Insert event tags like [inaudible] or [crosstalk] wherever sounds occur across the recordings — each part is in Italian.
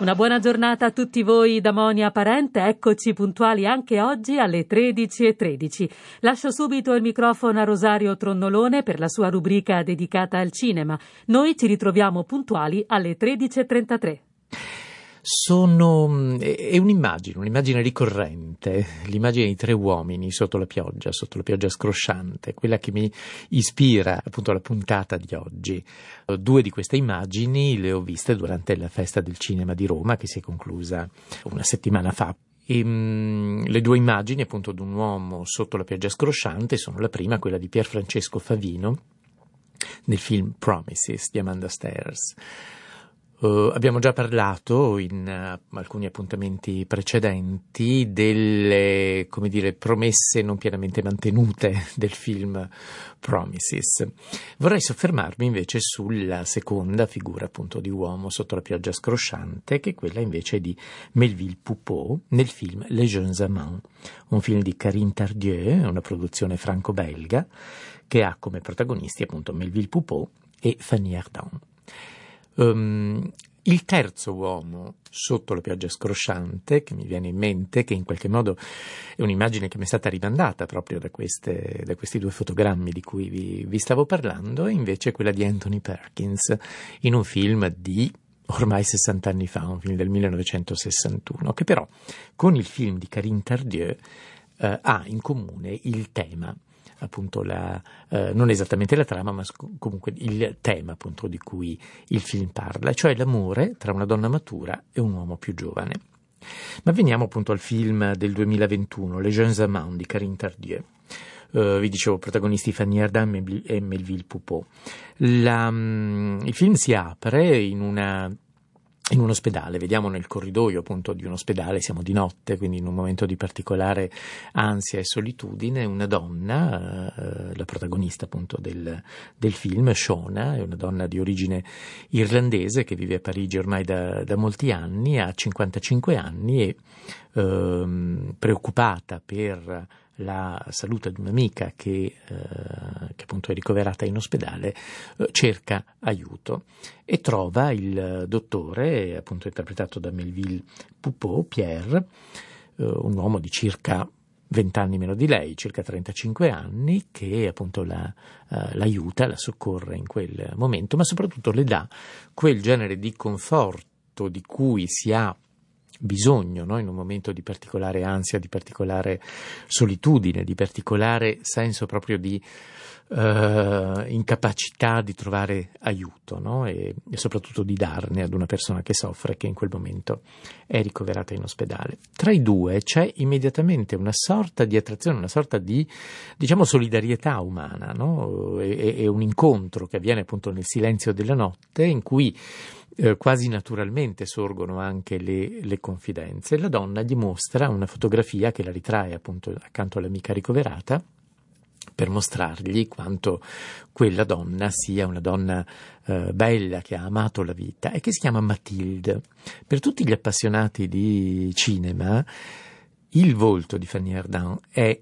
Una buona giornata a tutti voi da Monia Parente, eccoci puntuali anche oggi alle 13.13. 13. Lascio subito il microfono a Rosario Tronnolone per la sua rubrica dedicata al cinema. Noi ci ritroviamo puntuali alle 13.33 sono, mm, è un'immagine, un'immagine ricorrente, [laughs] l'immagine di tre uomini sotto la pioggia, sotto la pioggia scrosciante, quella che mi ispira appunto alla puntata di oggi. Due di queste immagini le ho viste durante la festa del cinema di Roma che si è conclusa una settimana fa. E, mm, le due immagini appunto di un uomo sotto la pioggia scrosciante sono la prima, quella di Pier Francesco Favino nel film Promises di Amanda Stairs Uh, abbiamo già parlato in uh, alcuni appuntamenti precedenti delle dire, promesse non pienamente mantenute [laughs] del film Promises. Vorrei soffermarmi invece sulla seconda figura appunto di uomo sotto la pioggia scrosciante, che è quella invece di Melville Poupeau nel film Les Jeunes Amants, un film di Karine Tardieu, una produzione franco-belga, che ha come protagonisti appunto Melville Poupeau e Fanny Ardant. Um, il terzo uomo sotto la pioggia scrosciante, che mi viene in mente, che in qualche modo è un'immagine che mi è stata rimandata proprio da, queste, da questi due fotogrammi di cui vi, vi stavo parlando, è invece quella di Anthony Perkins in un film di ormai 60 anni fa, un film del 1961, che però con il film di Karine Tardieu eh, ha in comune il tema appunto la, eh, non esattamente la trama, ma comunque il tema appunto di cui il film parla, cioè l'amore tra una donna matura e un uomo più giovane. Ma veniamo appunto al film del 2021, Les Jeunes Amants di Karine Tardieu. Uh, vi dicevo, protagonisti Fanny Ardant e Melville Poupeau. La, um, il film si apre in una in un ospedale, vediamo nel corridoio appunto di un ospedale, siamo di notte, quindi in un momento di particolare ansia e solitudine, una donna, eh, la protagonista appunto del, del, film, Shona, è una donna di origine irlandese che vive a Parigi ormai da, da molti anni, ha 55 anni e eh, preoccupata per la salute di un'amica che, eh, che appunto è ricoverata in ospedale, eh, cerca aiuto e trova il dottore, appunto interpretato da Melville Poupeau, Pierre, eh, un uomo di circa 20 anni meno di lei, circa 35 anni, che appunto la, uh, l'aiuta, la soccorre in quel momento, ma soprattutto le dà quel genere di conforto di cui si ha bisogno no? in un momento di particolare ansia, di particolare solitudine, di particolare senso proprio di uh, incapacità di trovare aiuto no? e, e, soprattutto di darne ad una persona che soffre, che in quel momento è ricoverata in ospedale. Tra i due c'è immediatamente una sorta di attrazione, una sorta di diciamo solidarietà umana no? e, e un incontro che avviene appunto nel silenzio della notte in cui eh, quasi naturalmente sorgono anche le, le, confidenze. La donna gli mostra una fotografia che la ritrae appunto accanto all'amica ricoverata per mostrargli quanto quella donna sia una donna eh, bella che ha amato la vita e che si chiama Mathilde. Per tutti gli appassionati di cinema, il volto di Fanny Ardant è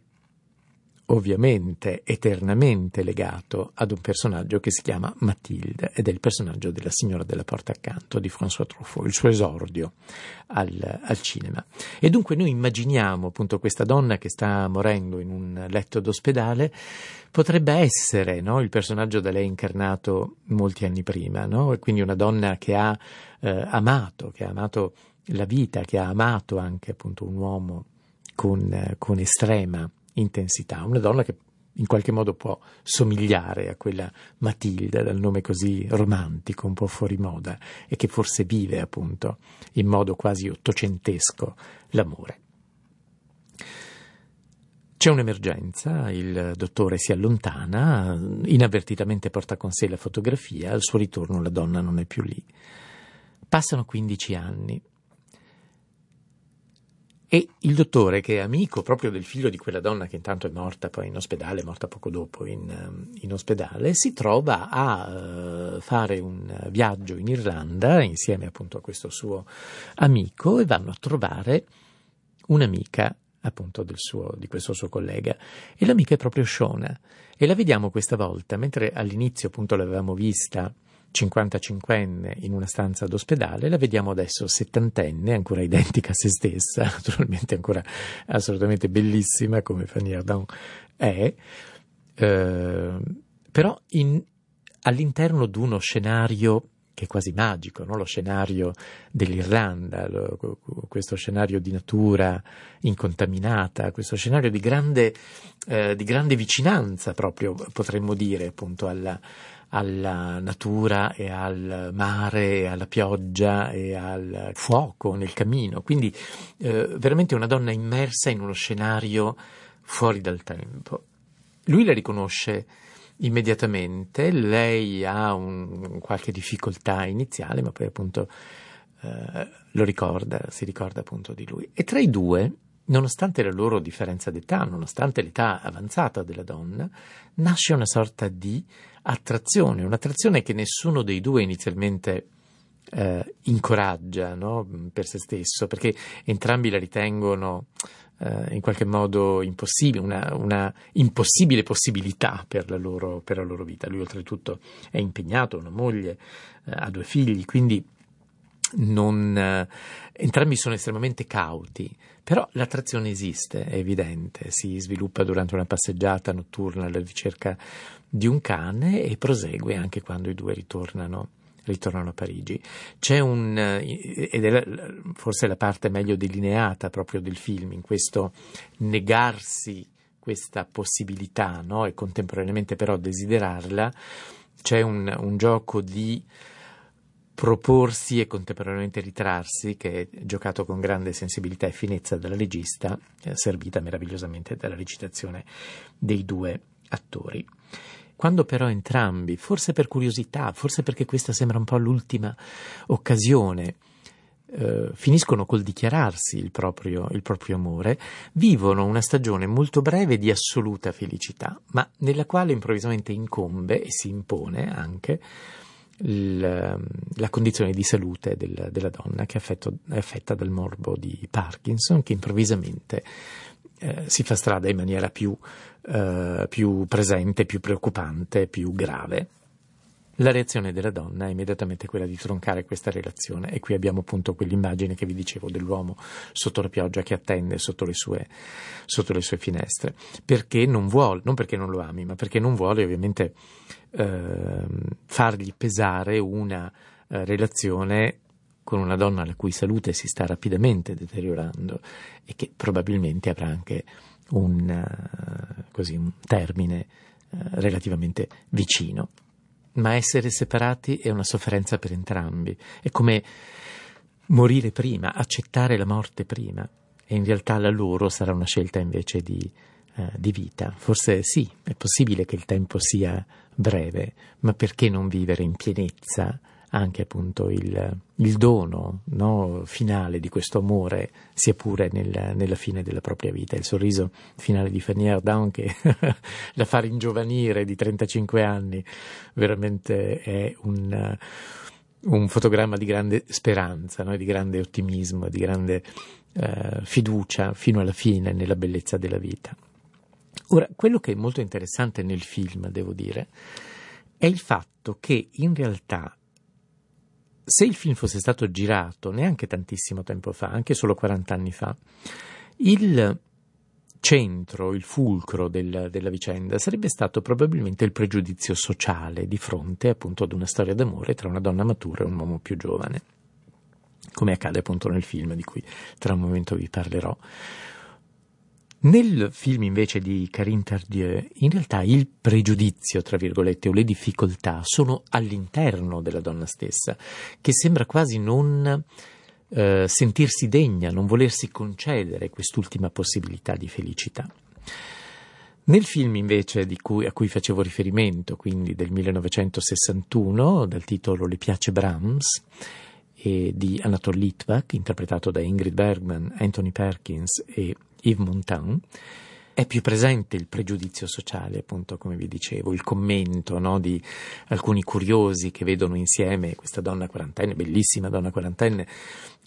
ovviamente eternamente legato ad un personaggio che si chiama Mathilde ed è il personaggio della signora della porta accanto di François Truffaut, il suo esordio al, al, cinema. E dunque noi immaginiamo appunto questa donna che sta morendo in un letto d'ospedale, potrebbe essere no, il personaggio da lei incarnato molti anni prima, no? e quindi una donna che ha eh, amato, che ha amato la vita, che ha amato anche appunto un uomo con, con estrema intensità, una donna che in qualche modo può somigliare a quella Matilda dal nome così romantico, un po' fuori moda, e che forse vive appunto in modo quasi ottocentesco l'amore. C'è un'emergenza, il dottore si allontana, inavvertitamente porta con sé la fotografia, al suo ritorno la donna non è più lì. Passano 15 anni E il dottore, che è amico proprio del figlio di quella donna che intanto è morta poi in ospedale, morta poco dopo in, ehm, in ospedale, si trova a uh, fare un viaggio in Irlanda insieme appunto a questo suo amico e vanno a trovare un'amica appunto suo, di questo suo collega. E l'amica è proprio Shona. E la vediamo questa volta mentre all'inizio appunto l'avevamo vista 55enne in una stanza d'ospedale, la vediamo adesso settantenne, ancora identica a se stessa, [laughs] naturalmente ancora assolutamente bellissima come Fanny Ardant è, eh, però in, all'interno di uno scenario che è quasi magico, no? lo scenario dell'Irlanda, lo, questo scenario di natura incontaminata, questo scenario di grande, eh, di grande vicinanza proprio, potremmo dire, appunto, alla, alla natura e al mare e alla pioggia e al fuoco nel cammino. Quindi eh, veramente una donna immersa in uno scenario fuori dal tempo. Lui la riconosce immediatamente, lei ha un, qualche difficoltà iniziale, ma poi appunto eh, lo ricorda, si ricorda appunto di lui. E tra i due nonostante la loro differenza d'età, nonostante l'età avanzata della donna, nasce una sorta di attrazione, un'attrazione che nessuno dei due inizialmente eh, incoraggia no? per se stesso, perché entrambi la ritengono eh, in qualche modo impossibile, una, una impossibile possibilità per la, loro, per la, loro, vita. Lui oltretutto è impegnato, ha una moglie, eh, ha due figli, quindi non, eh, entrambi sono estremamente cauti, però l'attrazione esiste, è evidente, si sviluppa durante una passeggiata notturna alla ricerca di un cane e prosegue anche quando i due ritornano, ritornano a Parigi. C'è un, eh, ed è forse la parte meglio delineata proprio del film, in questo negarsi questa possibilità no? e contemporaneamente però desiderarla, c'è un, un gioco di proporsi e contemporaneamente ritrarsi, che è giocato con grande sensibilità e finezza dalla regista, eh, servita meravigliosamente dalla recitazione dei due attori. Quando però entrambi, forse per curiosità, forse perché questa sembra un po' l'ultima occasione, eh, finiscono col dichiararsi il proprio, il proprio amore, vivono una stagione molto breve di assoluta felicità, ma nella quale improvvisamente incombe e si impone anche il, la condizione di salute del, della donna che è, affetto, è, affetta dal morbo di Parkinson, che improvvisamente eh, si fa strada in maniera più eh, più presente, più preoccupante, più grave. La reazione della donna è immediatamente quella di troncare questa relazione e qui abbiamo appunto quell'immagine che vi dicevo dell'uomo sotto la pioggia che attende sotto le sue, sotto le sue finestre, perché non vuole, non perché non lo ami, ma perché non vuole ovviamente eh, fargli pesare una eh, relazione con una donna la cui salute si sta rapidamente deteriorando e che probabilmente avrà anche un, uh, così, un termine uh, relativamente vicino. Ma essere separati è una sofferenza per entrambi. È come morire prima, accettare la morte prima. E in realtà la loro sarà una scelta invece di, uh, di vita. Forse sì, è possibile che il tempo sia breve, ma perché non vivere in pienezza anche appunto il, il dono no, finale di questo amore, sia pure nel, nella fine della propria vita. Il sorriso finale di Fanny Ardant che la [laughs] fa ringiovanire di 35 anni, veramente è un, un fotogramma di grande speranza, no, di grande ottimismo, di grande eh, fiducia fino alla fine nella bellezza della vita. Ora, quello che è molto interessante nel film, devo dire, è il fatto che in realtà se il film fosse stato girato neanche tantissimo tempo fa, anche solo 40 anni fa, il centro, il fulcro del, della vicenda sarebbe stato probabilmente il pregiudizio sociale di fronte appunto ad una storia d'amore tra una donna matura e un uomo più giovane, come accade appunto nel film di cui tra un momento vi parlerò. Nel film invece di Karine Tardieu, in realtà il pregiudizio, tra virgolette, o le difficoltà sono all'interno della donna stessa, che sembra quasi non eh, sentirsi degna, non volersi concedere quest'ultima possibilità di felicità. Nel film invece cui, a cui facevo riferimento, quindi del 1961, dal titolo Le piace Brahms, di Anatole Litvak, interpretato da Ingrid Bergman, Anthony Perkins e Yves Montand, è più presente il pregiudizio sociale, appunto, come vi dicevo, il commento no, di alcuni curiosi che vedono insieme questa donna quarantenne, bellissima donna quarantenne,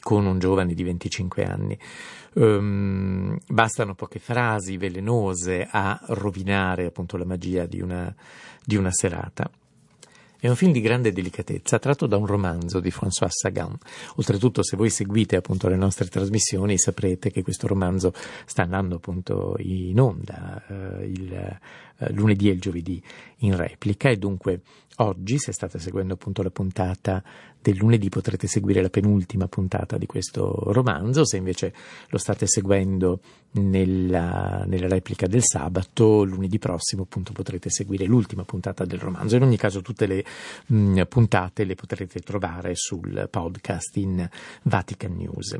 con un giovane di 25 anni. Um, bastano poche frasi velenose a rovinare appunto la magia di una, di una serata. È un film di grande delicatezza, tratto da un romanzo di François Sagan. Oltretutto, se voi seguite appunto le nostre trasmissioni, saprete che questo romanzo sta andando appunto in onda il eh, lunedì e il giovedì in replica e dunque oggi, se state seguendo appunto la puntata del lunedì, potrete seguire la penultima puntata di questo romanzo, se invece lo state seguendo nella, nella replica del sabato, lunedì prossimo appunto potrete seguire l'ultima puntata del romanzo. In ogni caso tutte le mh, mm, puntate le potrete trovare sul podcast in Vatican News.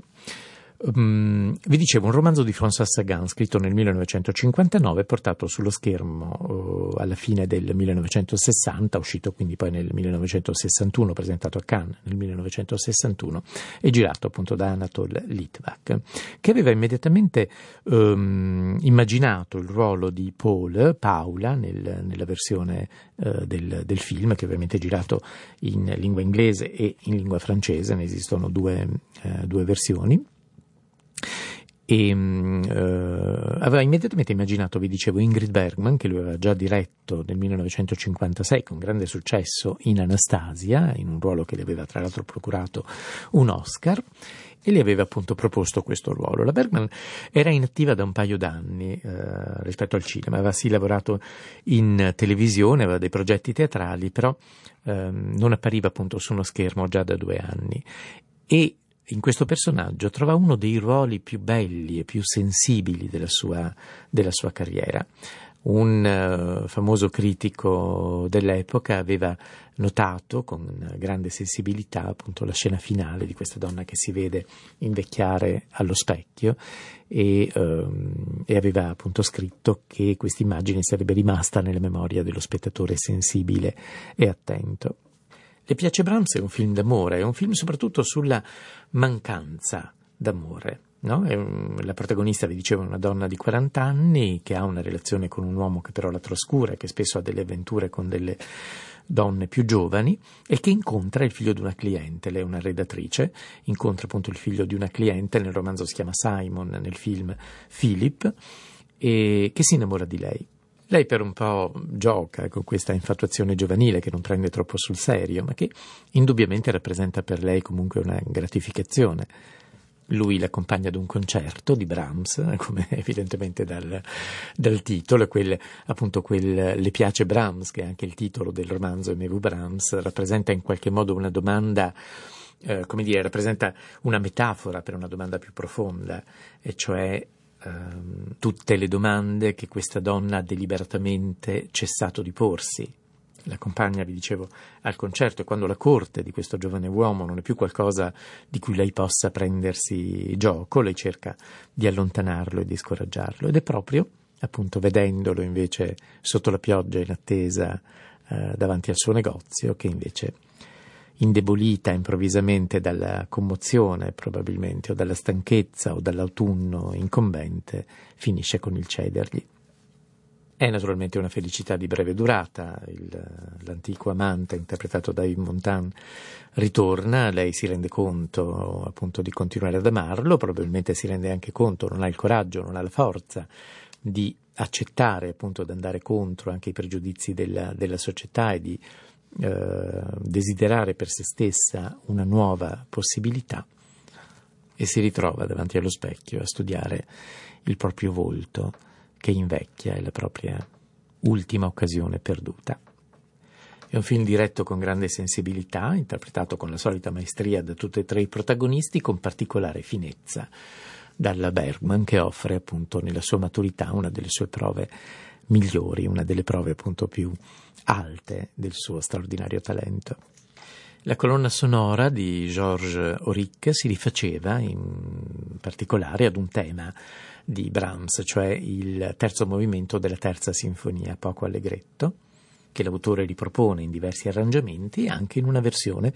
Um, vi dicevo, un romanzo di François Sagan scritto nel 1959, portato sullo schermo uh, alla fine del 1960, uscito quindi poi nel 1961, presentato a Cannes nel 1961 e girato appunto da Anatole Litvak, che aveva immediatamente um, immaginato il ruolo di Paul, Paula, nel, nella versione uh, del, del, film, che ovviamente è girato in lingua inglese e in lingua francese, ne esistono due, uh, due versioni e uh, aveva immediatamente immaginato, vi dicevo, Ingrid Bergman, che lui aveva già diretto nel 1956 con grande successo in Anastasia, in un ruolo che le aveva tra l'altro procurato un Oscar, e le aveva appunto proposto questo ruolo. La Bergman era inattiva da un paio d'anni eh, rispetto al cinema, aveva sì lavorato in televisione, aveva dei progetti teatrali, però eh, non appariva appunto su uno schermo già da due anni. E in questo personaggio trova uno dei ruoli più belli e più sensibili della sua, della sua carriera. Un uh, famoso critico dell'epoca aveva notato con grande sensibilità appunto la scena finale di questa donna che si vede invecchiare allo specchio e, um, e aveva appunto scritto che questa immagine sarebbe rimasta nella memoria dello spettatore sensibile e attento. Le piace Brahms è un film d'amore, è un film soprattutto sulla mancanza d'amore. No? La protagonista, vi dicevo, è una donna di 40 anni che ha una relazione con un uomo che però la trascura e che spesso ha delle avventure con delle donne più giovani e che incontra il figlio di una cliente, lei è una redattrice, incontra appunto il figlio di una cliente, nel romanzo si chiama Simon, nel film Philip, e che si innamora di lei. Lei per un po' gioca con questa infatuazione giovanile che non prende troppo sul serio, ma che indubbiamente rappresenta per lei comunque una gratificazione. Lui l'accompagna ad un concerto di Brahms, [laughs] come evidentemente dal, dal titolo, quel, appunto quel Le piace Brahms, che è anche il titolo del romanzo Emevu Brahms, rappresenta in qualche modo una domanda eh, come dire, rappresenta una metafora per una domanda più profonda, e cioè ehm, tutte le domande che questa donna ha deliberatamente cessato di porsi. La compagna, vi dicevo, al concerto e quando la corte di questo giovane uomo non è più qualcosa di cui lei possa prendersi gioco, lei cerca di allontanarlo e di scoraggiarlo ed è proprio, appunto, vedendolo invece sotto la pioggia in attesa eh, davanti al suo negozio che invece indebolita improvvisamente dalla commozione probabilmente o dalla stanchezza o dall'autunno incombente, finisce con il cedergli. È naturalmente una felicità di breve durata, il, l'antico amante interpretato da Yves Montand ritorna, lei si rende conto appunto di continuare ad amarlo, probabilmente si rende anche conto, non ha il coraggio, non ha la forza di accettare appunto di andare contro anche i pregiudizi della, della società e di eh, desiderare per se stessa una nuova possibilità e si ritrova davanti allo specchio a studiare il proprio volto che invecchia e la propria ultima occasione perduta. È un film diretto con grande sensibilità, interpretato con la solita maestria da tutti e tre i protagonisti, con particolare finezza dalla Bergman, che offre appunto nella sua maturità una delle sue prove migliori, una delle prove appunto più alte del suo straordinario talento. La colonna sonora di Georges Auric si rifaceva in particolare ad un tema di Brahms, cioè il terzo movimento della terza sinfonia, poco allegretto, che l'autore ripropone in diversi arrangiamenti e anche in una versione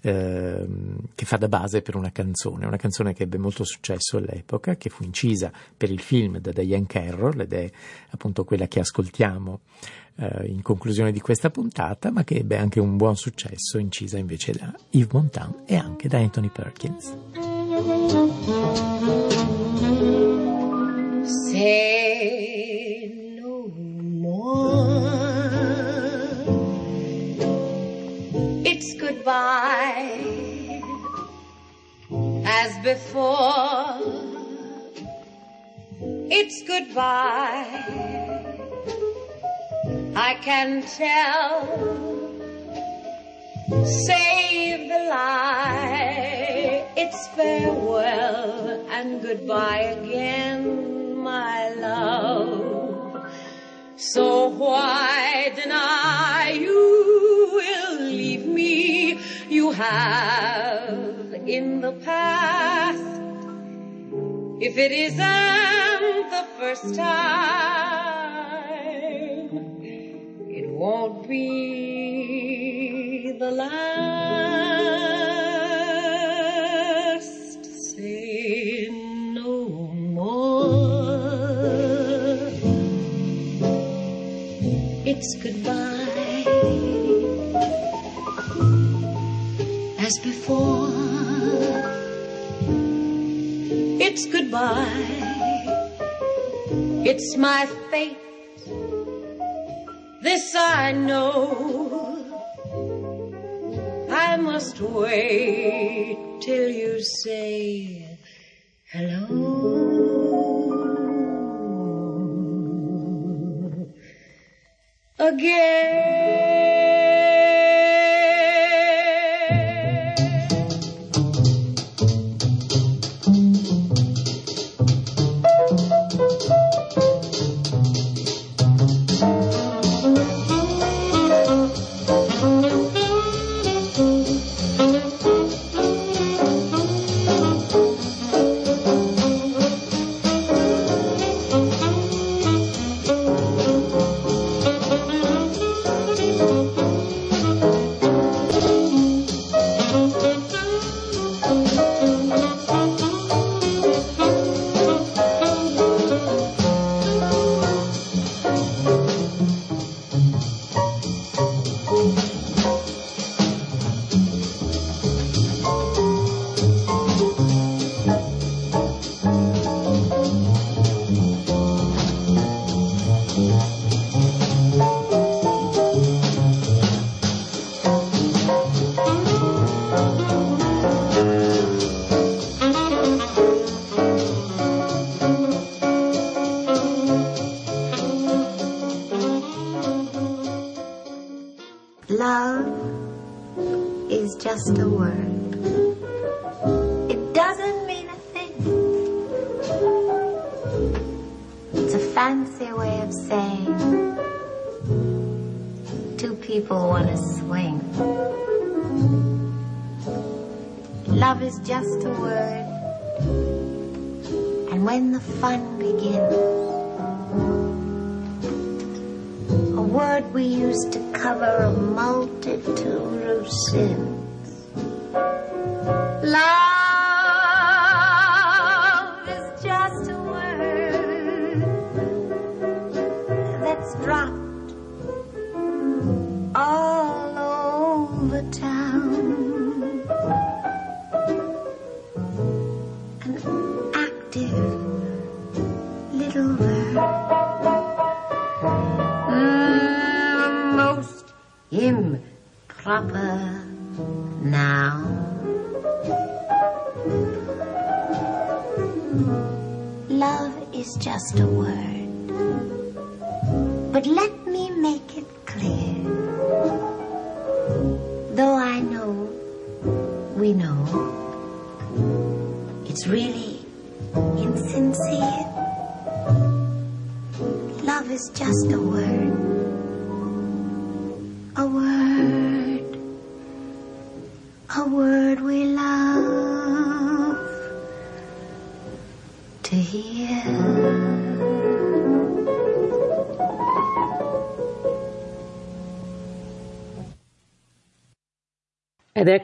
eh, che fa da base per una canzone, una canzone che ebbe molto successo all'epoca, che fu incisa per il film da Diane Carroll ed è appunto quella che ascoltiamo eh, in conclusione di questa puntata, ma che ebbe anche un buon successo incisa invece da Yves Montand e anche da Anthony Perkins. Say goodbye as before. It's goodbye. I can tell. Save the lie. It's farewell and goodbye again, my love. So why deny have in the past. If it isn't the first time, it won't be the last. It's goodbye. It's my fate. This I know. I must wait till you say hello again. Love is just a word. It doesn't mean a thing. It's a fancy way of saying two people want to swing. Love is just a word. And when the fun begins, word we use to cover a multitude of sins. Love improper now. Love is just a word. But let me make it clear. Though I know, we know, it's really insincere. Love is just a word.